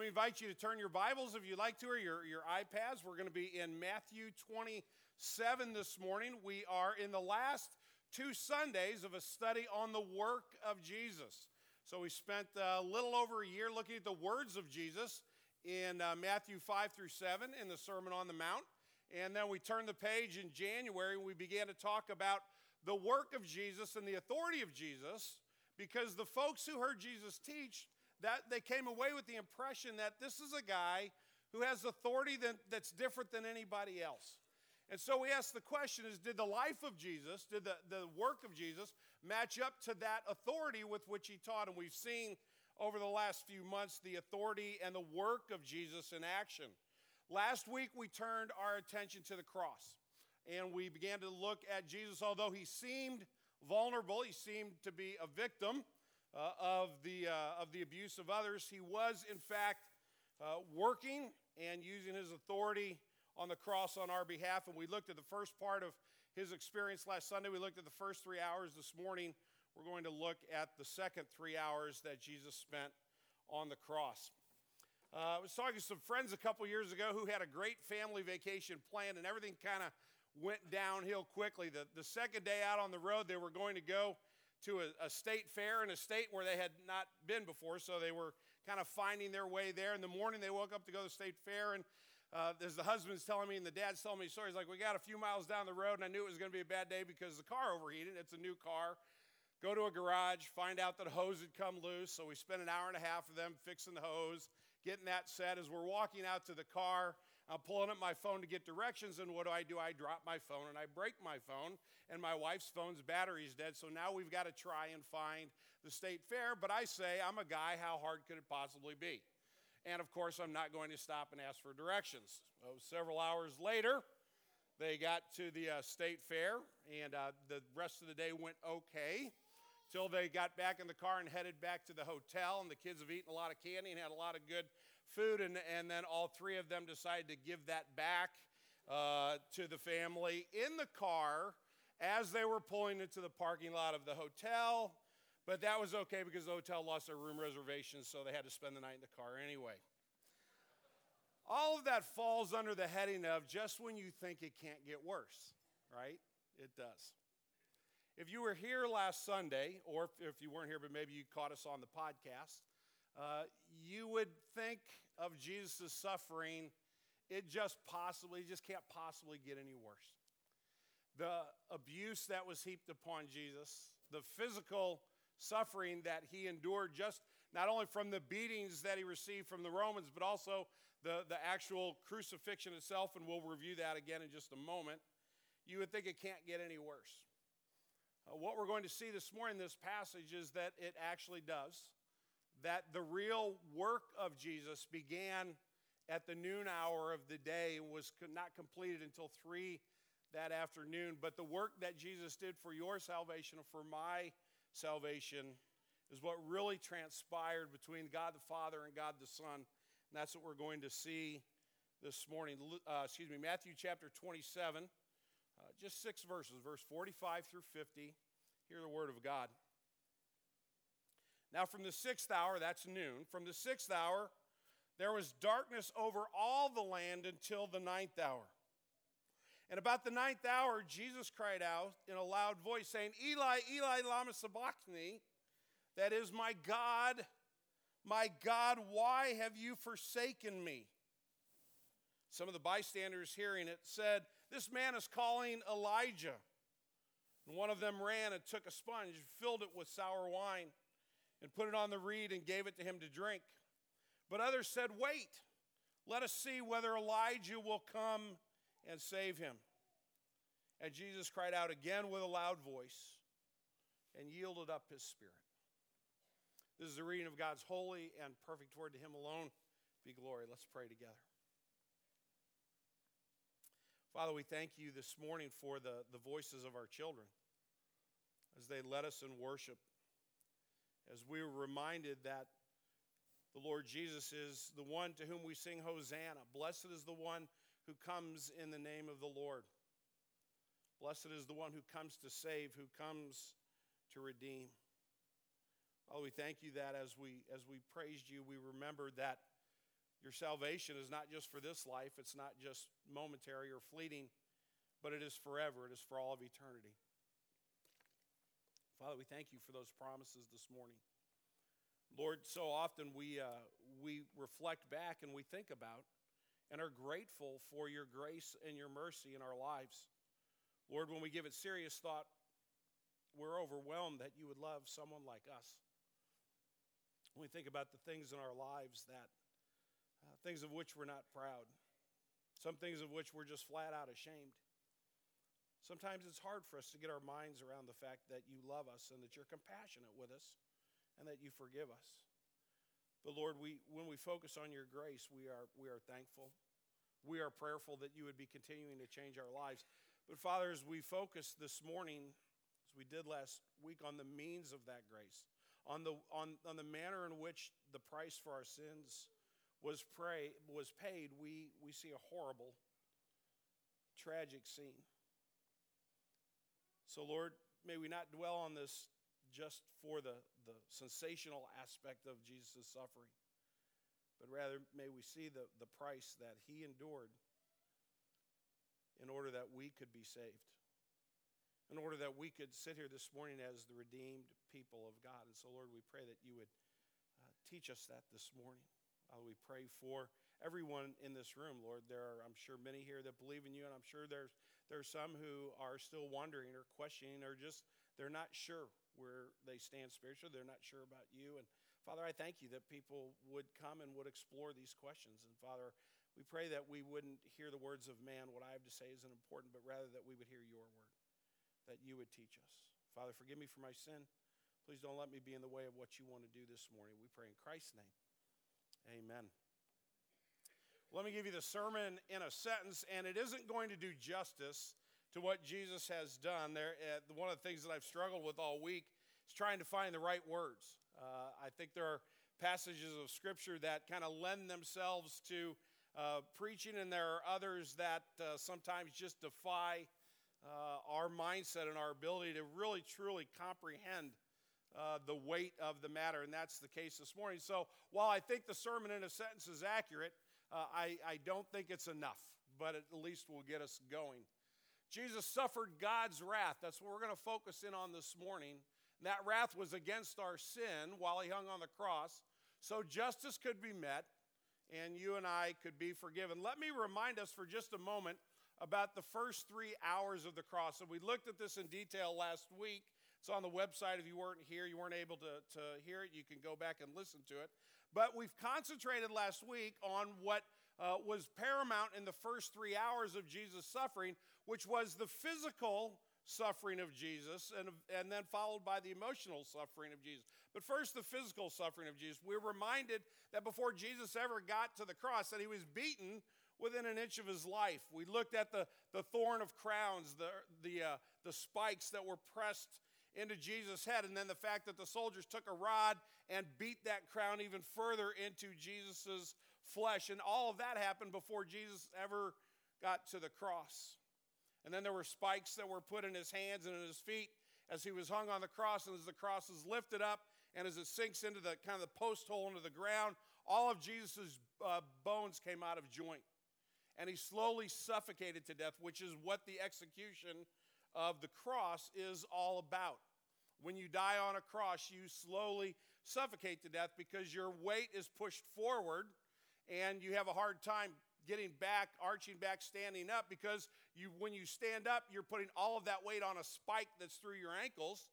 Let me invite you to turn your Bibles, if you'd like to, or your, your iPads. We're going to be in Matthew 27 this morning. We are in the last two Sundays of a study on the work of Jesus. So we spent a little over a year looking at the words of Jesus in uh, Matthew 5 through 7 in the Sermon on the Mount. And then we turned the page in January and we began to talk about the work of Jesus and the authority of Jesus because the folks who heard Jesus teach that they came away with the impression that this is a guy who has authority that, that's different than anybody else. And so we ask the question is did the life of Jesus, did the, the work of Jesus match up to that authority with which he taught? And we've seen over the last few months the authority and the work of Jesus in action. Last week we turned our attention to the cross and we began to look at Jesus, although he seemed vulnerable, he seemed to be a victim uh, of, the, uh, of the abuse of others. He was, in fact, uh, working and using his authority on the cross on our behalf. And we looked at the first part of his experience last Sunday. We looked at the first three hours this morning. We're going to look at the second three hours that Jesus spent on the cross. Uh, I was talking to some friends a couple years ago who had a great family vacation planned, and everything kind of went downhill quickly. The, the second day out on the road, they were going to go to a, a, state fair in a state where they had not been before, so they were kind of finding their way there. In the morning, they woke up to go to the state fair, and uh, as the husband's telling me and the dad's telling me stories, like, we got a few miles down the road, and I knew it was going to be a bad day because the car overheated. It's a new car. Go to a garage, find out that a hose had come loose, so we spent an hour and a half of them fixing the hose, getting that set. As we're walking out to the car, I'm pulling up my phone to get directions, and what do I do? I drop my phone and I break my phone, and my wife's phone's battery's dead. So now we've got to try and find the state fair. But I say, I'm a guy, how hard could it possibly be? And of course, I'm not going to stop and ask for directions. Oh, several hours later, they got to the uh, state fair, and uh, the rest of the day went okay till they got back in the car and headed back to the hotel. And the kids have eaten a lot of candy and had a lot of good food. And, and then all three of them decided to give that back uh, to the family in the car as they were pulling into the parking lot of the hotel. But that was okay because the hotel lost their room reservations, so they had to spend the night in the car anyway. All of that falls under the heading of just when you think it can't get worse, right? It does. If you were here last Sunday, or if, if you weren't here, but maybe you caught us on the podcast, uh, you would think of Jesus' suffering, it just possibly, just can't possibly get any worse. The abuse that was heaped upon Jesus, the physical suffering that he endured, just not only from the beatings that he received from the Romans, but also the, the actual crucifixion itself, and we'll review that again in just a moment. You would think it can't get any worse. Uh, what we're going to see this morning in this passage is that it actually does. That the real work of Jesus began at the noon hour of the day and was not completed until three that afternoon. But the work that Jesus did for your salvation and for my salvation is what really transpired between God the Father and God the Son. And that's what we're going to see this morning. Uh, excuse me, Matthew chapter 27. Uh, just six verses, verse 45 through 50. Hear the word of God. Now, from the sixth hour, that's noon, from the sixth hour, there was darkness over all the land until the ninth hour. And about the ninth hour, Jesus cried out in a loud voice, saying, Eli, Eli, Lama Sabachthani, that is, my God, my God, why have you forsaken me? Some of the bystanders hearing it said, This man is calling Elijah. And one of them ran and took a sponge, filled it with sour wine, and put it on the reed and gave it to him to drink. But others said, Wait, let us see whether Elijah will come and save him. And Jesus cried out again with a loud voice and yielded up his spirit. This is the reading of God's holy and perfect word to him alone be glory. Let's pray together. Father, we thank you this morning for the, the voices of our children as they led us in worship, as we were reminded that the Lord Jesus is the one to whom we sing Hosanna. Blessed is the one who comes in the name of the Lord. Blessed is the one who comes to save, who comes to redeem. Father, we thank you that as we, as we praised you, we remembered that Your salvation is not just for this life, it's not just momentary or fleeting, but it is forever, it is for all of eternity. Father, we thank you for those promises this morning. Lord, so often we, uh, we reflect back and we think about and are grateful for your grace and your mercy in our lives. Lord, when we give it serious thought, we're overwhelmed that you would love someone like us. When we think about the things in our lives that, uh, things of which we're not proud, some things of which we're just flat out ashamed. Sometimes it's hard for us to get our minds around the fact that you love us and that you're compassionate with us and that you forgive us. But Lord, we, when we focus on your grace, we are, we are thankful. We are prayerful that you would be continuing to change our lives. But Father, as we focus this morning, as we did last week, on the means of that grace, on the, on, on the manner in which the price for our sins was, pray, was paid, we, we see a horrible, tragic scene. So, Lord, may we not dwell on this just for the, the sensational aspect of Jesus' suffering, but rather may we see the, the price that he endured in order that we could be saved, in order that we could sit here this morning as the redeemed people of God. And so, Lord, we pray that you would uh, teach us that this morning. Uh, we pray for everyone in this room, Lord. There are, I'm sure, many here that believe in you, and I'm sure there's there are some who are still wondering or questioning or just they're not sure where they stand spiritually. They're not sure about you. And Father, I thank you that people would come and would explore these questions. And Father, we pray that we wouldn't hear the words of man. What I have to say isn't important, but rather that we would hear your word, that you would teach us. Father, forgive me for my sin. Please don't let me be in the way of what you want to do this morning. We pray in Christ's name. Amen. Let me give you the sermon in a sentence, and it isn't going to do justice to what Jesus has done. There, uh, one of the things that I've struggled with all week is trying to find the right words. Uh, I think there are passages of Scripture that kind of lend themselves to uh, preaching, and there are others that uh, sometimes just defy uh, our mindset and our ability to really, truly comprehend. Uh, the weight of the matter, and that's the case this morning. So, while I think the sermon in a sentence is accurate, uh, I, I don't think it's enough, but at least will get us going. Jesus suffered God's wrath. That's what we're going to focus in on this morning. And that wrath was against our sin while he hung on the cross, so justice could be met and you and I could be forgiven. Let me remind us for just a moment about the first three hours of the cross. And we looked at this in detail last week. It's on the website. If you weren't here, you weren't able to, to hear it, you can go back and listen to it. But we've concentrated last week on what uh, was paramount in the first three hours of Jesus' suffering, which was the physical suffering of Jesus, and, and then followed by the emotional suffering of Jesus. But first, the physical suffering of Jesus. We're reminded that before Jesus ever got to the cross, that he was beaten within an inch of his life. We looked at the, the thorn of crowns, the, the, uh, the spikes that were pressed into Jesus' head, and then the fact that the soldiers took a rod and beat that crown even further into Jesus' flesh. And all of that happened before Jesus ever got to the cross. And then there were spikes that were put in his hands and in his feet as he was hung on the cross, and as the cross is lifted up and as it sinks into the kind of the post hole into the ground, all of Jesus' uh, bones came out of joint. And he slowly suffocated to death, which is what the execution of the cross is all about. When you die on a cross, you slowly suffocate to death because your weight is pushed forward and you have a hard time getting back, arching back, standing up because you, when you stand up, you're putting all of that weight on a spike that's through your ankles.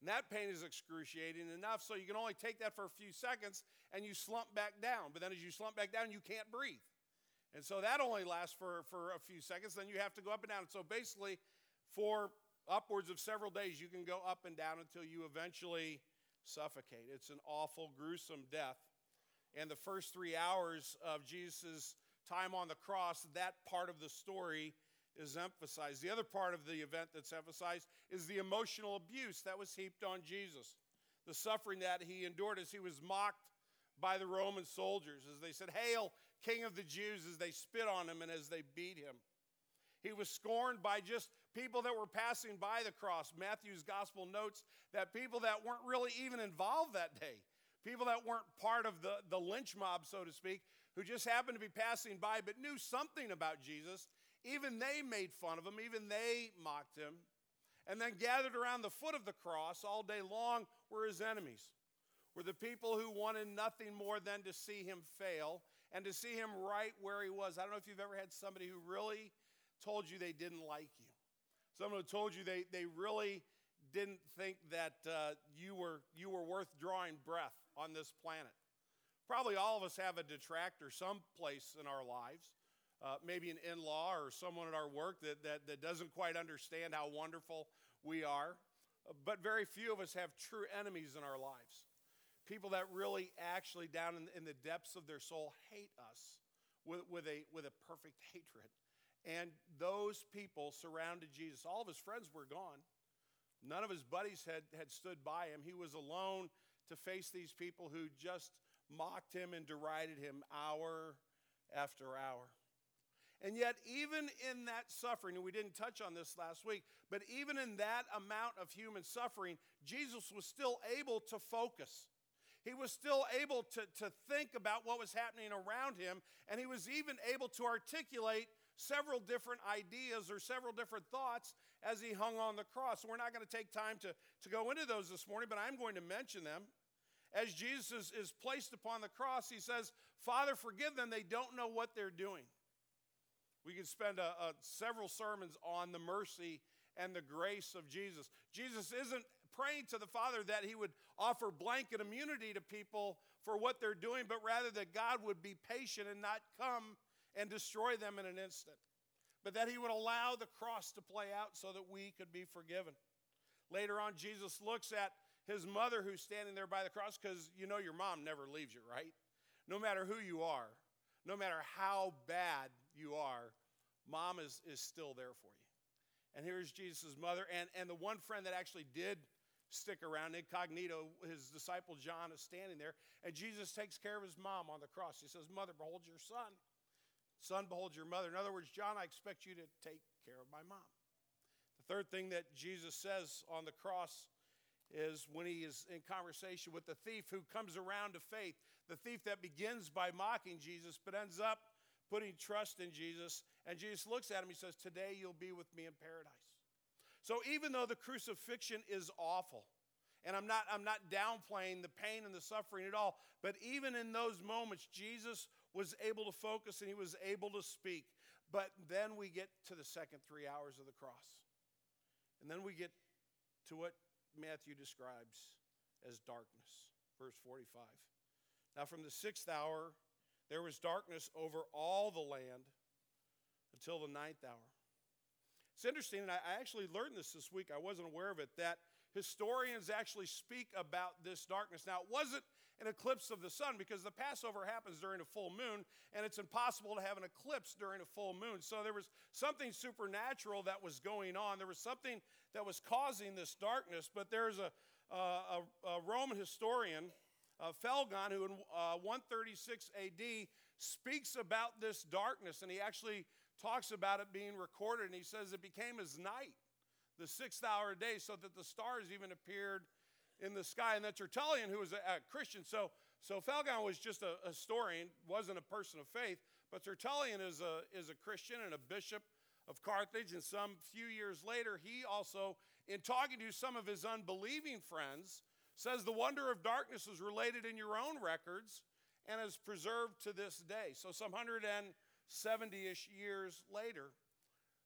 And that pain is excruciating enough, so you can only take that for a few seconds and you slump back down. But then as you slump back down, you can't breathe. And so that only lasts for, for a few seconds. Then you have to go up and down. So basically, for upwards of several days, you can go up and down until you eventually suffocate. It's an awful, gruesome death. And the first three hours of Jesus' time on the cross, that part of the story is emphasized. The other part of the event that's emphasized is the emotional abuse that was heaped on Jesus, the suffering that he endured as he was mocked by the Roman soldiers, as they said, Hail, King of the Jews, as they spit on him and as they beat him. He was scorned by just people that were passing by the cross. Matthew's gospel notes that people that weren't really even involved that day, people that weren't part of the, the lynch mob, so to speak, who just happened to be passing by but knew something about Jesus, even they made fun of him, even they mocked him. And then gathered around the foot of the cross all day long were his enemies, were the people who wanted nothing more than to see him fail and to see him right where he was. I don't know if you've ever had somebody who really told you they didn't like you, someone who told you they, they really didn't think that uh, you, were, you were worth drawing breath on this planet. Probably all of us have a detractor someplace in our lives. Uh, maybe an in law or someone at our work that, that, that doesn't quite understand how wonderful we are. But very few of us have true enemies in our lives. People that really actually, down in, in the depths of their soul, hate us with, with, a, with a perfect hatred. And those people surrounded Jesus. All of his friends were gone. None of his buddies had, had stood by him. He was alone to face these people who just mocked him and derided him hour after hour. And yet, even in that suffering, and we didn't touch on this last week, but even in that amount of human suffering, Jesus was still able to focus. He was still able to, to think about what was happening around him, and he was even able to articulate several different ideas or several different thoughts as he hung on the cross. We're not going to take time to, to go into those this morning, but I'm going to mention them as Jesus is, is placed upon the cross, he says, Father, forgive them. They don't know what they're doing. We could spend a, a, several sermons on the mercy and the grace of Jesus. Jesus isn't praying to the Father that he would offer blanket immunity to people for what they're doing, but rather that God would be patient and not come and destroy them in an instant, but that he would allow the cross to play out so that we could be forgiven. Later on, Jesus looks at his mother who's standing there by the cross, because you know your mom never leaves you, right? No matter who you are, no matter how bad you are, mom is, is still there for you. And here's Jesus' mother, and, and the one friend that actually did stick around, incognito, his disciple John is standing there, and Jesus takes care of his mom on the cross. He says, Mother, behold your son. Son, behold your mother. In other words, John, I expect you to take care of my mom. The third thing that Jesus says on the cross is when he is in conversation with the thief who comes around to faith, the thief that begins by mocking Jesus but ends up putting trust in Jesus. And Jesus looks at him, he says, Today you'll be with me in paradise. So even though the crucifixion is awful, and I'm not, I'm not downplaying the pain and the suffering at all, but even in those moments, Jesus was able to focus and he was able to speak. But then we get to the second three hours of the cross. And then we get to what Matthew describes as darkness. Verse 45. Now, from the sixth hour, there was darkness over all the land until the ninth hour. It's interesting, and I actually learned this this week. I wasn't aware of it, that historians actually speak about this darkness. Now, it wasn't an eclipse of the sun because the Passover happens during a full moon, and it's impossible to have an eclipse during a full moon. So there was something supernatural that was going on. There was something that was causing this darkness. But there's a, a, a Roman historian, uh, Phlegon, who in uh, 136 AD speaks about this darkness, and he actually talks about it being recorded, and he says it became as night, the sixth hour of day, so that the stars even appeared in the sky. And that Tertullian, who was a, a Christian, so, so Phlegon was just a, a historian, wasn't a person of faith, but Tertullian is a, is a Christian and a bishop of Carthage. And some few years later, he also, in talking to some of his unbelieving friends, says the wonder of darkness is related in your own records and is preserved to this day. So, some 170 ish years later,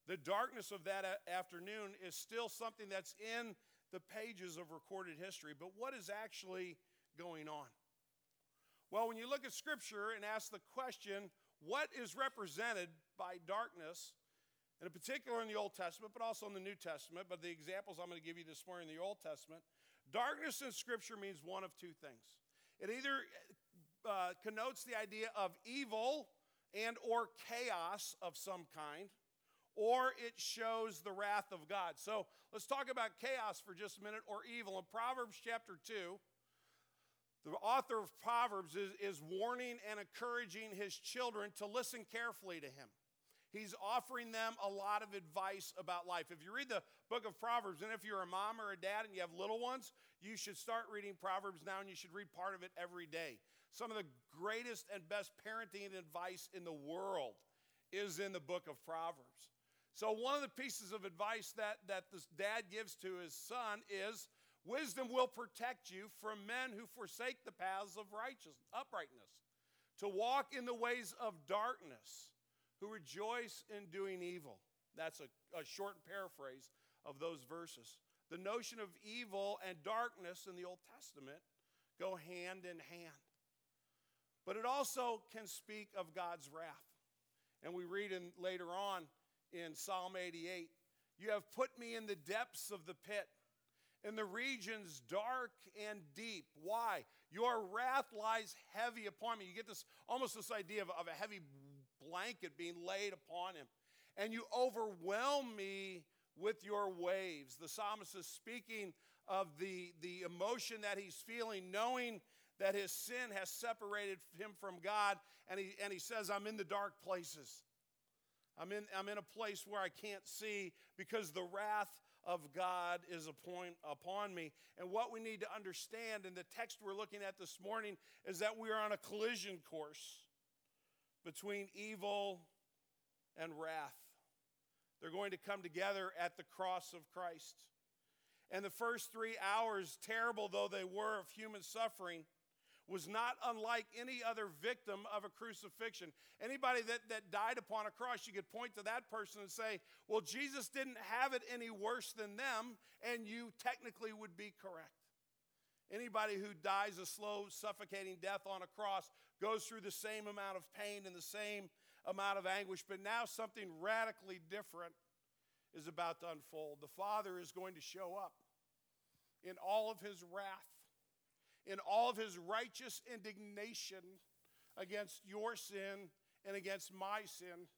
the darkness of that afternoon is still something that's in the pages of recorded history. But what is actually going on? Well, when you look at Scripture and ask the question, what is represented by darkness, and in particular in the Old Testament, but also in the New Testament, but the examples I'm going to give you this morning in the Old Testament, darkness in Scripture means one of two things. It either uh, connotes the idea of evil and or chaos of some kind, or it shows the wrath of God. So let's talk about chaos for just a minute or evil. In Proverbs chapter 2, the author of Proverbs is, is warning and encouraging his children to listen carefully to him. He's offering them a lot of advice about life. If you read the book of Proverbs, and if you're a mom or a dad and you have little ones, you should start reading Proverbs now and you should read part of it every day. Some of the greatest and best parenting advice in the world is in the book of Proverbs. So, one of the pieces of advice that, that this dad gives to his son is wisdom will protect you from men who forsake the paths of righteousness, uprightness, to walk in the ways of darkness, who rejoice in doing evil. That's a, a short paraphrase of those verses. The notion of evil and darkness in the Old Testament go hand in hand. But it also can speak of God's wrath. And we read in later on in Psalm 88, you have put me in the depths of the pit, in the regions dark and deep. Why? Your wrath lies heavy upon me. You get this almost this idea of, of a heavy blanket being laid upon him. And you overwhelm me with your waves. The psalmist is speaking of the, the emotion that he's feeling, knowing that his sin has separated him from God. And he, and he says, I'm in the dark places. I'm in, I'm in a place where I can't see because the wrath of God is upon, upon me. And what we need to understand in the text we're looking at this morning is that we are on a collision course between evil and wrath. They're going to come together at the cross of Christ. And the first three hours, terrible though they were of human suffering, was not unlike any other victim of a crucifixion. Anybody that, that died upon a cross, you could point to that person and say, Well, Jesus didn't have it any worse than them, and you technically would be correct. Anybody who dies a slow, suffocating death on a cross goes through the same amount of pain and the same amount of anguish, but now something radically different is about to unfold. The Father is going to show up in all of his wrath, in all of his righteous indignation against your sin and against my sin.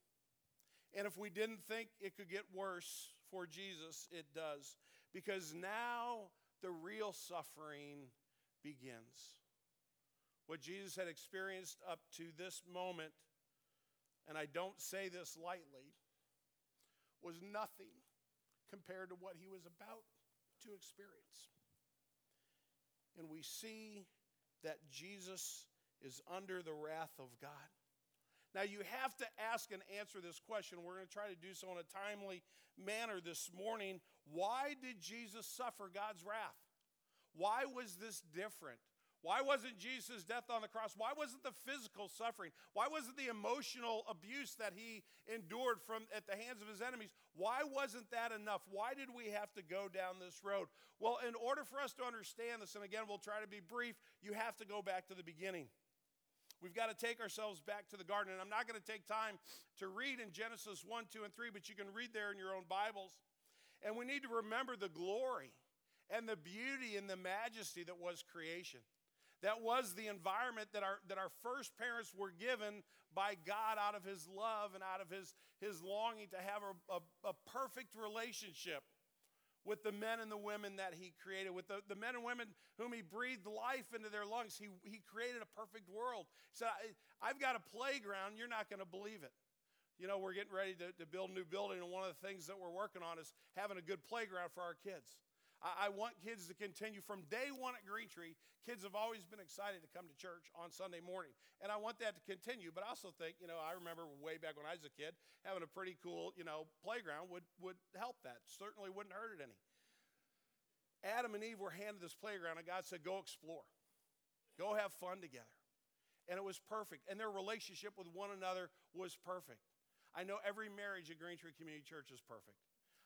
And if we didn't think it could get worse for Jesus, it does. Because now the real suffering begins. What Jesus had experienced up to this moment and I don't say this lightly, was nothing compared to what he was about to experience. And we see that Jesus is under the wrath of God. Now, you have to ask and answer this question. We're going to try to do so in a timely manner this morning. Why did Jesus suffer God's wrath? Why was this different? Why wasn't Jesus' death on the cross? Why wasn't the physical suffering? Why wasn't the emotional abuse that he endured from at the hands of his enemies? Why wasn't that enough? Why did we have to go down this road? Well, in order for us to understand this, and again, we'll try to be brief, you have to go back to the beginning. We've got to take ourselves back to the garden. And I'm not going to take time to read in Genesis 1, 2, and 3, but you can read there in your own Bibles. And we need to remember the glory and the beauty and the majesty that was creation. That was the environment that our, that our first parents were given by God out of His love and out of His, his longing to have a, a, a perfect relationship with the men and the women that He created, with the, the men and women whom He breathed life into their lungs. He, he created a perfect world. He said, I've got a playground, you're not going to believe it. You know, we're getting ready to, to build a new building, and one of the things that we're working on is having a good playground for our kids. I, I want kids to continue from day one at Green Tree. Kids have always been excited to come to church on Sunday morning, and I want that to continue. But I also think, you know, I remember way back when I was a kid, having a pretty cool, you know, playground would would help that. Certainly wouldn't hurt it any. Adam and Eve were handed this playground, and God said, "Go explore, go have fun together," and it was perfect. And their relationship with one another was perfect. I know every marriage at Green Tree Community Church is perfect.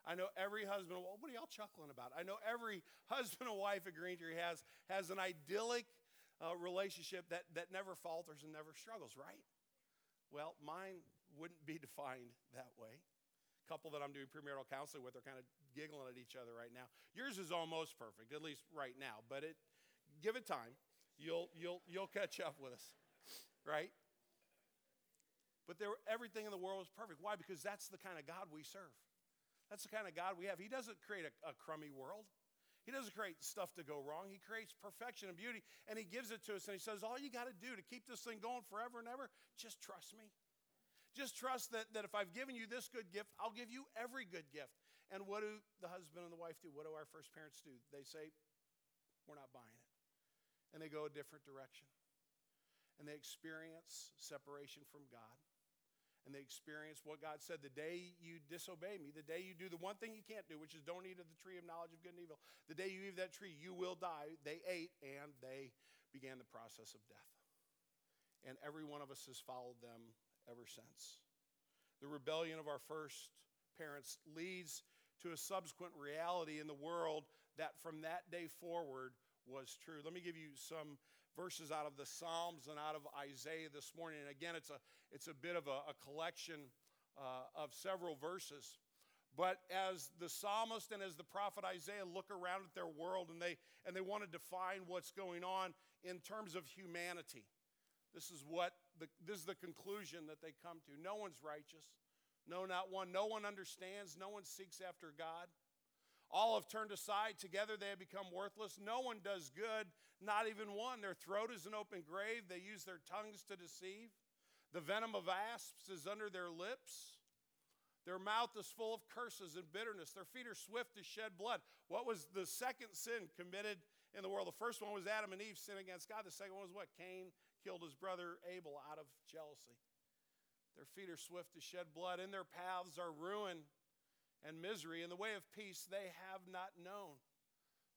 I know every husband, what are y'all chuckling about? I know every husband and wife at Green Tree has, has an idyllic uh, relationship that, that never falters and never struggles, right? Well, mine wouldn't be defined that way. A couple that I'm doing premarital counseling with are kind of giggling at each other right now. Yours is almost perfect, at least right now, but it give it time. You'll you'll you'll catch up with us. Right? But there everything in the world is perfect. Why? Because that's the kind of God we serve. That's the kind of God we have. He doesn't create a, a crummy world. He doesn't create stuff to go wrong. He creates perfection and beauty, and He gives it to us. And He says, All you got to do to keep this thing going forever and ever, just trust me. Just trust that, that if I've given you this good gift, I'll give you every good gift. And what do the husband and the wife do? What do our first parents do? They say, We're not buying it. And they go a different direction. And they experience separation from God. And they experience what God said the day you disobey me, the day you do the one thing you can't do, which is don't eat of the tree of knowledge of good and evil, the day you eat of that tree, you will die. They ate and they began the process of death. And every one of us has followed them ever since. The rebellion of our first parents leads to a subsequent reality in the world that from that day forward was true. Let me give you some verses out of the Psalms and out of Isaiah this morning. And again, it's a, it's a bit of a, a collection uh, of several verses. But as the psalmist and as the prophet Isaiah look around at their world and they, and they want to define what's going on in terms of humanity, this is what the, this is the conclusion that they come to. No one's righteous. No, not one. No one understands. No one seeks after God. All have turned aside. Together they have become worthless. No one does good, not even one. Their throat is an open grave. They use their tongues to deceive. The venom of asps is under their lips. Their mouth is full of curses and bitterness. Their feet are swift to shed blood. What was the second sin committed in the world? The first one was Adam and Eve sin against God. The second one was what? Cain killed his brother Abel out of jealousy. Their feet are swift to shed blood. In their paths are ruin and misery. In the way of peace they have not known.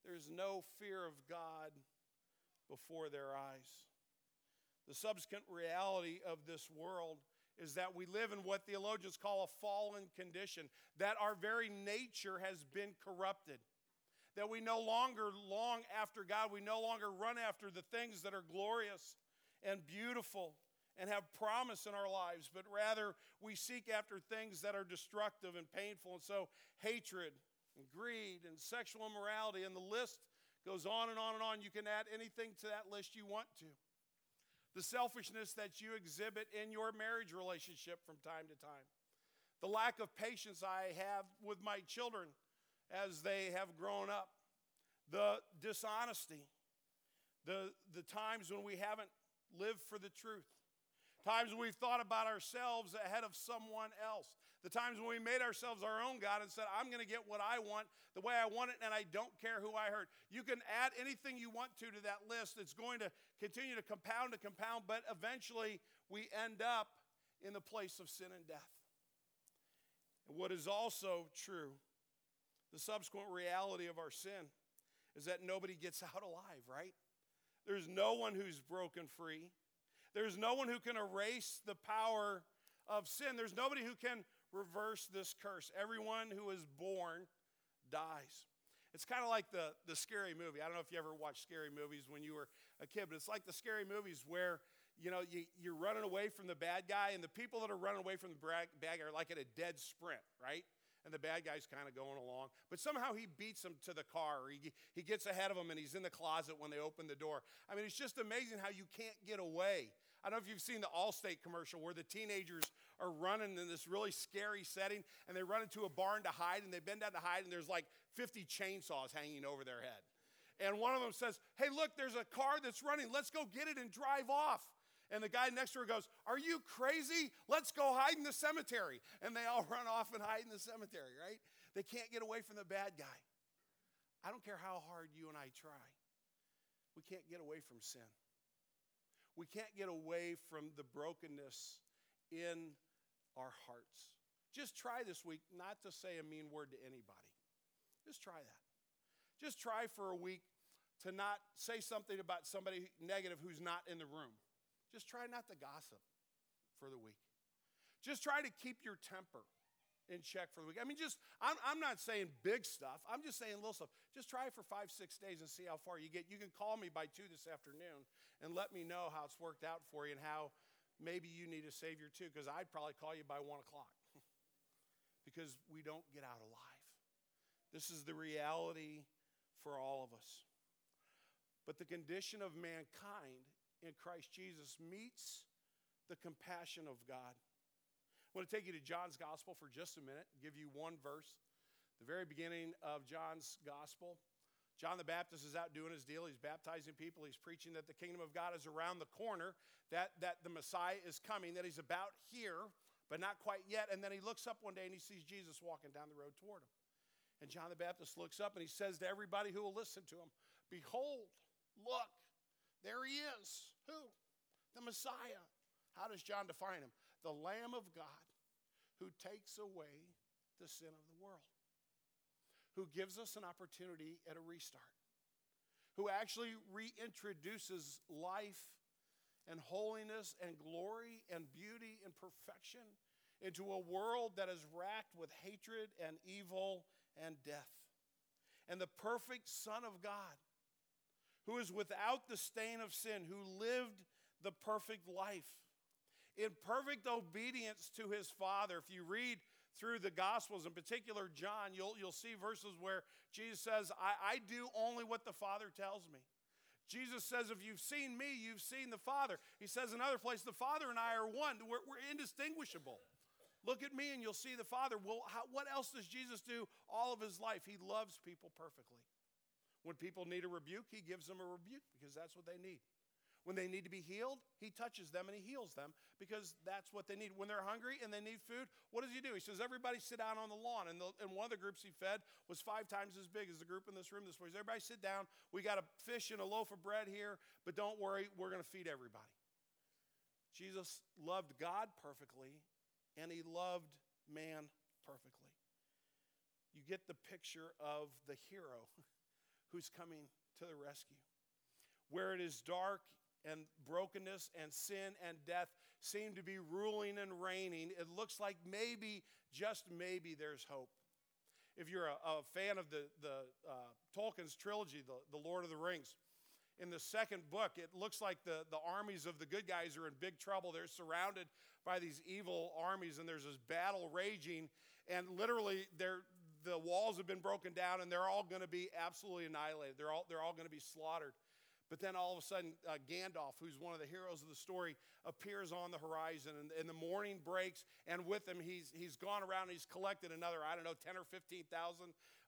There's no fear of God before their eyes. The subsequent reality of this world is that we live in what theologians call a fallen condition, that our very nature has been corrupted. That we no longer long after God, we no longer run after the things that are glorious and beautiful and have promise in our lives, but rather we seek after things that are destructive and painful. And so, hatred and greed and sexual immorality, and the list goes on and on and on. You can add anything to that list you want to. The selfishness that you exhibit in your marriage relationship from time to time, the lack of patience I have with my children as they have grown up, the dishonesty, the, the times when we haven't lived for the truth, times we've thought about ourselves ahead of someone else, the times when we made ourselves our own God and said, I'm going to get what I want the way I want it, and I don't care who I hurt. You can add anything you want to to that list. It's going to continue to compound and compound, but eventually we end up in the place of sin and death. And what is also true, the subsequent reality of our sin, is that nobody gets out alive, right? There's no one who's broken free. There's no one who can erase the power of sin. There's nobody who can reverse this curse. Everyone who is born dies. It's kind of like the, the scary movie. I don't know if you ever watched scary movies when you were a kid, but it's like the scary movies where you know you, you're running away from the bad guy, and the people that are running away from the bad guy are like at a dead sprint, right? And the bad guy's kind of going along, but somehow he beats them to the car, he, he gets ahead of them, and he's in the closet when they open the door. I mean, it's just amazing how you can't get away. I don't know if you've seen the Allstate commercial where the teenagers are running in this really scary setting and they run into a barn to hide and they bend down to hide and there's like 50 chainsaws hanging over their head. And one of them says, Hey, look, there's a car that's running. Let's go get it and drive off. And the guy next to her goes, Are you crazy? Let's go hide in the cemetery. And they all run off and hide in the cemetery, right? They can't get away from the bad guy. I don't care how hard you and I try, we can't get away from sin. We can't get away from the brokenness in our hearts. Just try this week not to say a mean word to anybody. Just try that. Just try for a week to not say something about somebody negative who's not in the room. Just try not to gossip for the week. Just try to keep your temper in check for the week. I mean, just, I'm, I'm not saying big stuff. I'm just saying little stuff. Just try it for five, six days and see how far you get. You can call me by two this afternoon and let me know how it's worked out for you and how maybe you need a Savior too, because I'd probably call you by one o'clock because we don't get out alive. This is the reality for all of us. But the condition of mankind in Christ Jesus meets the compassion of God. I want to take you to John's gospel for just a minute, give you one verse. The very beginning of John's gospel, John the Baptist is out doing his deal. He's baptizing people. He's preaching that the kingdom of God is around the corner, that, that the Messiah is coming, that he's about here, but not quite yet. And then he looks up one day and he sees Jesus walking down the road toward him. And John the Baptist looks up and he says to everybody who will listen to him, Behold, look, there he is. Who? The Messiah. How does John define him? The Lamb of God who takes away the sin of the world, who gives us an opportunity at a restart, who actually reintroduces life and holiness and glory and beauty and perfection into a world that is racked with hatred and evil and death. And the perfect Son of God, who is without the stain of sin, who lived the perfect life in perfect obedience to his Father. If you read through the Gospels, in particular John, you'll, you'll see verses where Jesus says, I, I do only what the Father tells me. Jesus says, If you've seen me, you've seen the Father. He says another place, The Father and I are one. We're, we're indistinguishable. Look at me and you'll see the Father. Well, how, what else does Jesus do all of his life? He loves people perfectly. When people need a rebuke, he gives them a rebuke because that's what they need. When they need to be healed, he touches them and he heals them because that's what they need. When they're hungry and they need food, what does he do? He says, Everybody sit down on the lawn. And, the, and one of the groups he fed was five times as big as the group in this room this morning. Everybody sit down. We got a fish and a loaf of bread here, but don't worry, we're going to feed everybody. Jesus loved God perfectly and he loved man perfectly. You get the picture of the hero who's coming to the rescue. Where it is dark and brokenness and sin and death seem to be ruling and reigning, it looks like maybe, just maybe, there's hope. If you're a, a fan of the, the uh, Tolkien's trilogy, the, the Lord of the Rings, in the second book, it looks like the, the armies of the good guys are in big trouble. They're surrounded by these evil armies, and there's this battle raging, and literally, they're, the walls have been broken down, and they're all going to be absolutely annihilated. They're all, they're all going to be slaughtered. But then all of a sudden, uh, Gandalf, who's one of the heroes of the story, appears on the horizon, and, and, the morning breaks, and with him, he's, he's gone around and he's collected another, I don't know, 10 or 15,000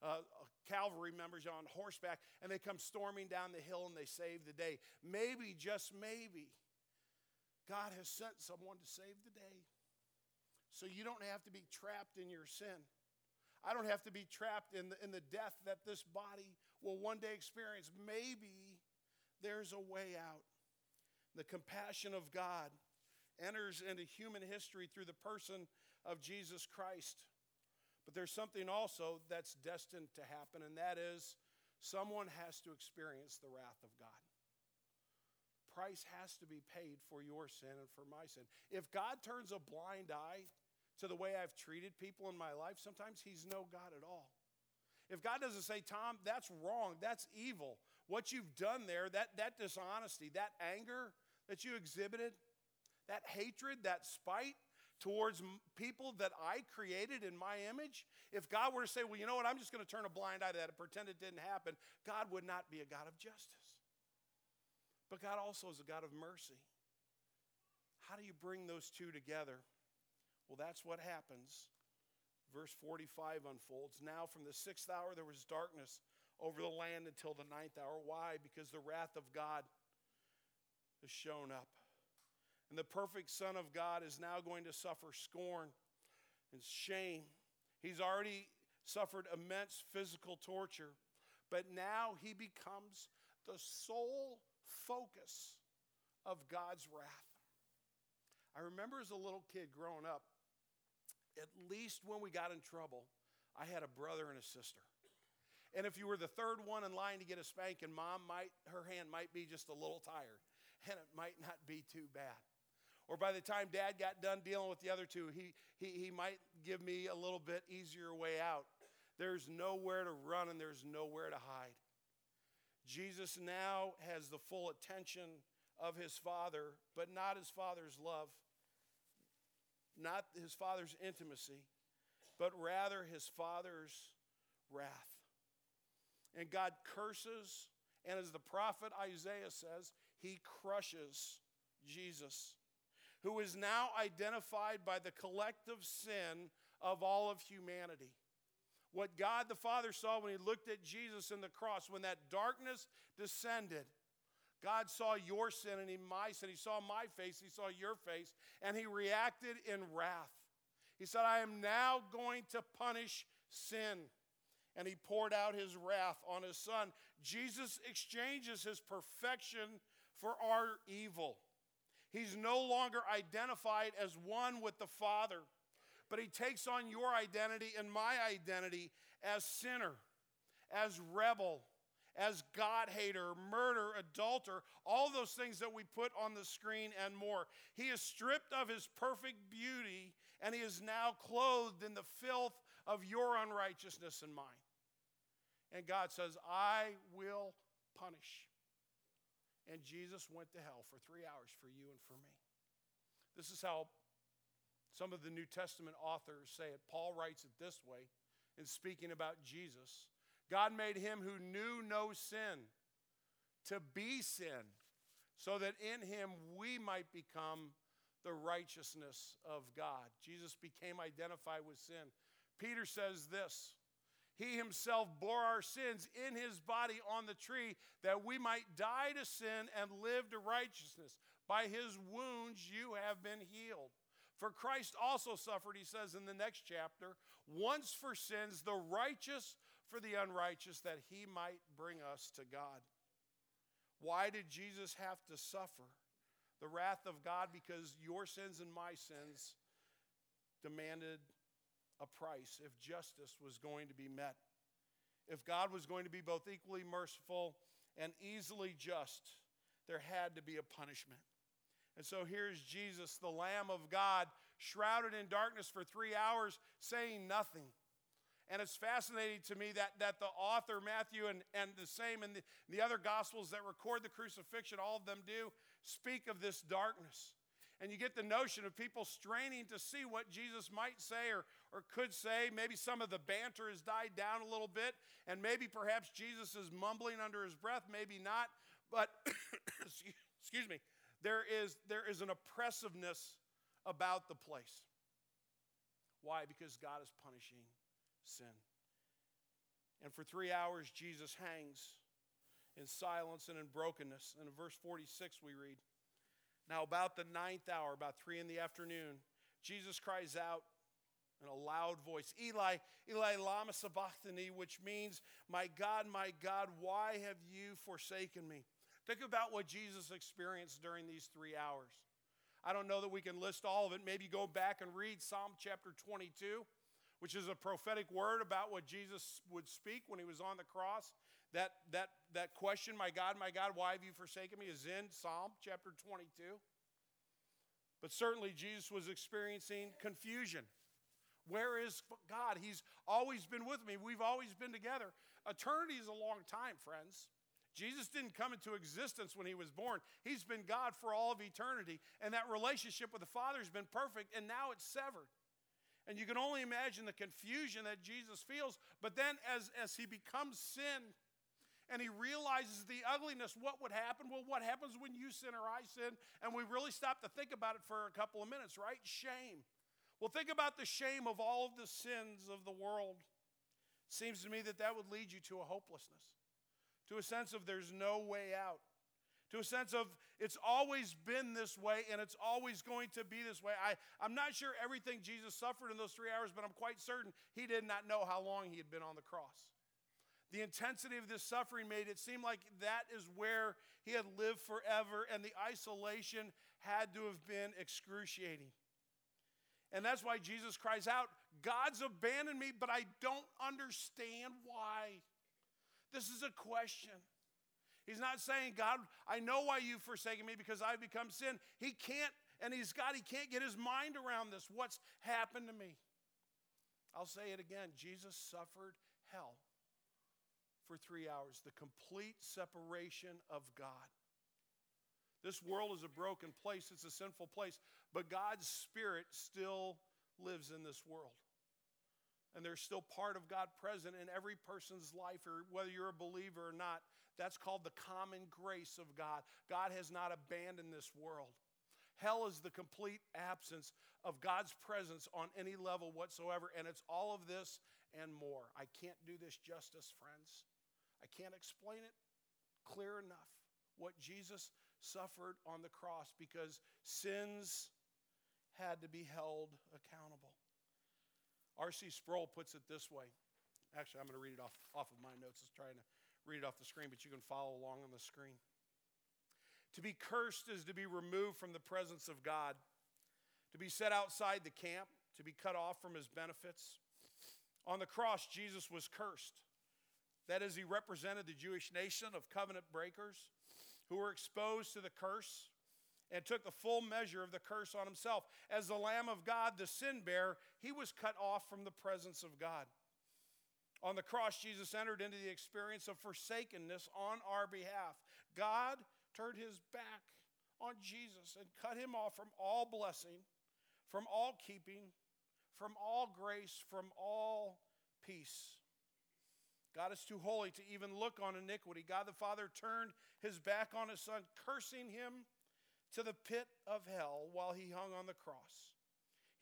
uh, cavalry members on horseback, and they come storming down the hill and they save the day. Maybe, just maybe, God has sent someone to save the day. So you don't have to be trapped in your sin. I don't have to be trapped in the, in the death that this body will one day experience. Maybe there's a way out. The compassion of God enters into human history through the person of Jesus Christ. But there's something also that's destined to happen, and that is someone has to experience the wrath of God. Price has to be paid for your sin and for my sin. If God turns a blind eye to the way I've treated people in my life, sometimes He's no God at all. If God doesn't say, Tom, that's wrong, that's evil, what you've done there, that, that dishonesty, that anger that you exhibited, that hatred, that spite towards people that I created in my image, if God were to say, well, you know what, I'm just going to turn a blind eye to that and pretend it didn't happen, God would not be a God of justice. But God also is a God of mercy. How do you bring those two together? Well, that's what happens. Verse 45 unfolds. Now, from the sixth hour, there was darkness over the land until the ninth hour. Why? Because the wrath of God has shown up. And the perfect Son of God is now going to suffer scorn and shame. He's already suffered immense physical torture, but now he becomes the sole focus of God's wrath. I remember as a little kid growing up, at least when we got in trouble, I had a brother and a sister. And if you were the third one in line to get a spanking, mom might, her hand might be just a little tired, and it might not be too bad. Or by the time dad got done dealing with the other two, he, he, he might give me a little bit easier way out. There's nowhere to run and there's nowhere to hide. Jesus now has the full attention of his Father, but not his Father's love, not his Father's intimacy, but rather his Father's wrath and God curses, and as the prophet Isaiah says, he crushes Jesus, who is now identified by the collective sin of all of humanity. What God the Father saw when he looked at Jesus in the cross, when that darkness descended, God saw your sin and he my sin. He saw my face, he saw your face, and he reacted in wrath. He said, I am now going to punish sin and he poured out his wrath on his son. Jesus exchanges his perfection for our evil. He's no longer identified as one with the Father, but he takes on your identity and my identity as sinner, as rebel, as God hater, murder, adulterer, all those things that we put on the screen and more. He is stripped of his perfect beauty and he is now clothed in the filth of your unrighteousness and mine. And God says, I will punish. And Jesus went to hell for three hours for you and for me. This is how some of the New Testament authors say it. Paul writes it this way in speaking about Jesus God made him who knew no sin to be sin, so that in him we might become the righteousness of God. Jesus became identified with sin. Peter says this He himself bore our sins in his body on the tree that we might die to sin and live to righteousness. By his wounds you have been healed. For Christ also suffered, he says in the next chapter, once for sins, the righteous for the unrighteous that he might bring us to God. Why did Jesus have to suffer the wrath of God? Because your sins and my sins demanded a price if justice was going to be met. If God was going to be both equally merciful and easily just, there had to be a punishment. And so here's Jesus, the Lamb of God, shrouded in darkness for three hours, saying nothing. And it's fascinating to me that, that the author, Matthew, and, and the same in the, the other Gospels that record the crucifixion, all of them do speak of this darkness. And you get the notion of people straining to see what Jesus might say or, or could say. Maybe some of the banter has died down a little bit, and maybe perhaps Jesus is mumbling under his breath, maybe not. But, excuse me, there is, there is an oppressiveness about the place. Why? Because God is punishing sin. And for three hours, Jesus hangs in silence and in brokenness. And in verse 46, we read Now, about the ninth hour, about three in the afternoon, Jesus cries out in a loud voice, Eli, Eli, Lama Sabachthani, which means, My God, my God, why have you forsaken me? Think about what Jesus experienced during these three hours. I don't know that we can list all of it. Maybe go back and read Psalm chapter 22 which is a prophetic word about what Jesus would speak when he was on the cross. That, that, that question, my God, my God, why have you forsaken me, is in Psalm chapter 22. But certainly Jesus was experiencing confusion. Where is God? He's always been with me. We've always been together. Eternity is a long time, friends. Jesus didn't come into existence when he was born. He's been God for all of eternity. And that relationship with the Father has been perfect, and now it's severed. And you can only imagine the confusion that Jesus feels. But then, as, as he becomes sin and he realizes the ugliness, what would happen? Well, what happens when you sin or I sin? And we really stop to think about it for a couple of minutes, right? Shame. Well, think about the shame of all of the sins of the world. Seems to me that that would lead you to a hopelessness, to a sense of there's no way out to a sense of it's always been this way and it's always going to be this way. I, I'm not sure everything Jesus suffered in those three hours, but I'm quite certain he did not know how long he had been on the cross. The intensity of this suffering made it seem like that is where he had lived forever, and the isolation had to have been excruciating. And that's why Jesus cries out, God's abandoned me, but I don't understand why. This is a question. He's not saying, God, I know why you've forsaken me because I've become sin. He can't, and he's God, he can't get his mind around this. What's happened to me? I'll say it again Jesus suffered hell for three hours, the complete separation of God. This world is a broken place, it's a sinful place, but God's Spirit still lives in this world. And there's still part of God present in every person's life, or whether you're a believer or not. That's called the common grace of God. God has not abandoned this world. Hell is the complete absence of God's presence on any level whatsoever, and it's all of this and more. I can't do this justice, friends. I can't explain it clear enough what Jesus suffered on the cross because sins had to be held accountable. R.C. Sproul puts it this way. Actually, I'm going to read it off, off of my notes. It's trying to read it off the screen, but you can follow along on the screen. To be cursed is to be removed from the presence of God, to be set outside the camp, to be cut off from his benefits. On the cross, Jesus was cursed. That is, he represented the Jewish nation of covenant breakers who were exposed to the curse and took the full measure of the curse on himself. As the Lamb of God, the sin bearer, he was cut off from the presence of God. On the cross, Jesus entered into the experience of forsakenness on our behalf. God turned his back on Jesus and cut him off from all blessing, from all keeping, from all grace, from all peace. God is too holy to even look on iniquity. God the Father turned his back on his son, cursing him to the pit of hell while he hung on the cross.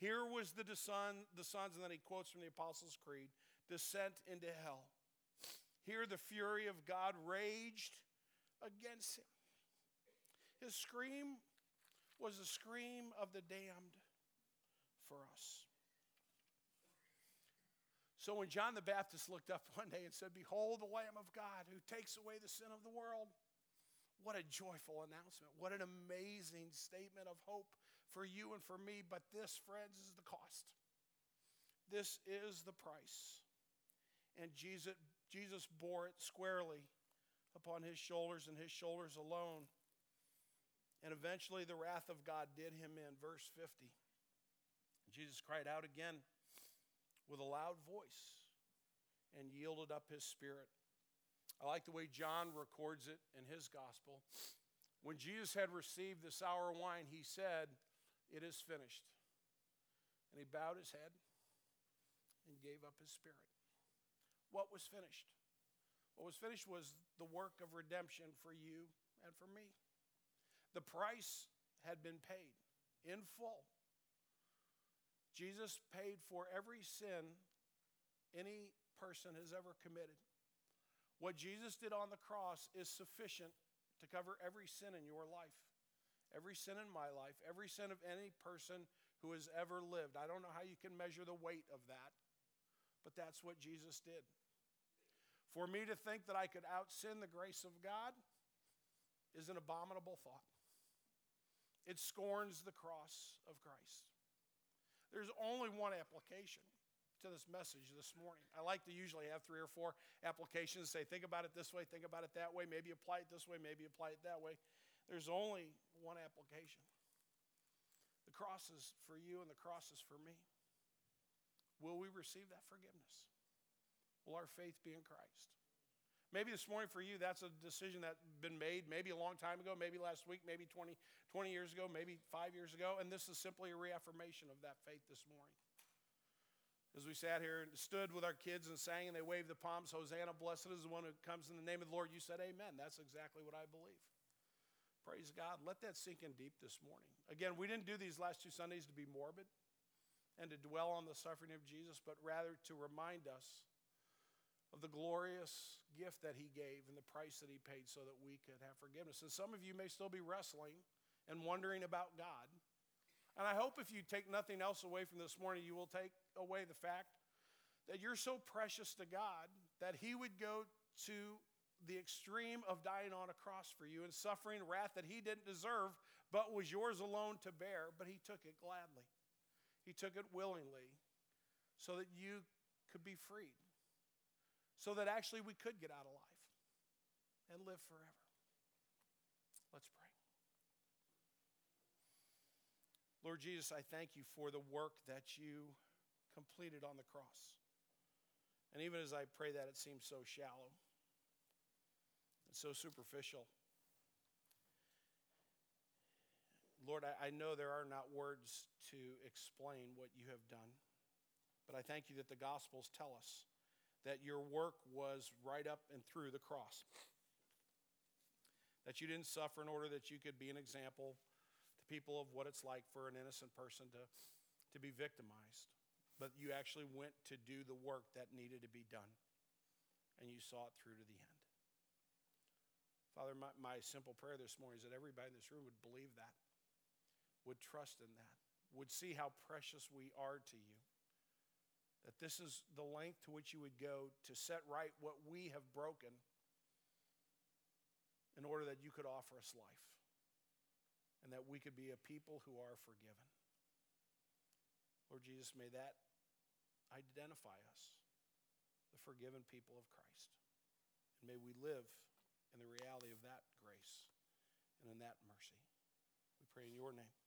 Here was the son, the sons, and then he quotes from the Apostles' Creed, descent into hell. Here the fury of God raged against him. His scream was the scream of the damned for us. So when John the Baptist looked up one day and said, Behold the Lamb of God who takes away the sin of the world, what a joyful announcement. What an amazing statement of hope for you and for me. But this, friends, is the cost. This is the price. And Jesus, Jesus bore it squarely upon his shoulders and his shoulders alone. And eventually the wrath of God did him in. Verse 50. Jesus cried out again with a loud voice and yielded up his spirit. I like the way John records it in his gospel. When Jesus had received the sour wine, he said, It is finished. And he bowed his head and gave up his spirit. What was finished? What was finished was the work of redemption for you and for me. The price had been paid in full. Jesus paid for every sin any person has ever committed. What Jesus did on the cross is sufficient to cover every sin in your life, every sin in my life, every sin of any person who has ever lived. I don't know how you can measure the weight of that, but that's what Jesus did. For me to think that I could out sin the grace of God is an abominable thought. It scorns the cross of Christ. There's only one application to this message this morning. I like to usually have three or four applications, say, think about it this way, think about it that way, maybe apply it this way, maybe apply it that way. There's only one application. The cross is for you and the cross is for me. Will we receive that forgiveness? Will our faith be in Christ? Maybe this morning for you, that's a decision that's been made maybe a long time ago, maybe last week, maybe 20, 20 years ago, maybe five years ago, and this is simply a reaffirmation of that faith this morning. As we sat here and stood with our kids and sang and they waved the palms, Hosanna, blessed is the one who comes in the name of the Lord, you said amen. That's exactly what I believe. Praise God. Let that sink in deep this morning. Again, we didn't do these last two Sundays to be morbid and to dwell on the suffering of Jesus, but rather to remind us of the glorious gift that he gave and the price that he paid so that we could have forgiveness. And some of you may still be wrestling and wondering about God. And I hope if you take nothing else away from this morning, you will take away the fact that you're so precious to God that he would go to the extreme of dying on a cross for you and suffering wrath that he didn't deserve, but was yours alone to bear, but he took it gladly. He took it willingly so that you could be freed so that actually we could get out of life and live forever. Let's pray. Lord Jesus, I thank you for the work that you completed on the cross. And even as I pray that, it seems so shallow and so superficial. Lord, I, know there are not words to explain what you have done, but I thank you that the Gospels tell us that your work was right up and through the cross. That you didn't suffer in order that you could be an example people of what it's like for an innocent person to, to be victimized. But you actually went to do the work that needed to be done. And you saw it through to the end. Father, my, my simple prayer this morning is that everybody in this room would believe that, would trust in that, would see how precious we are to you that this is the length to which you would go to set right what we have broken in order that you could offer us life and that we could be a people who are forgiven. Lord Jesus, may that identify us, the forgiven people of Christ. And may we live in the reality of that grace and in that mercy. We pray in your name.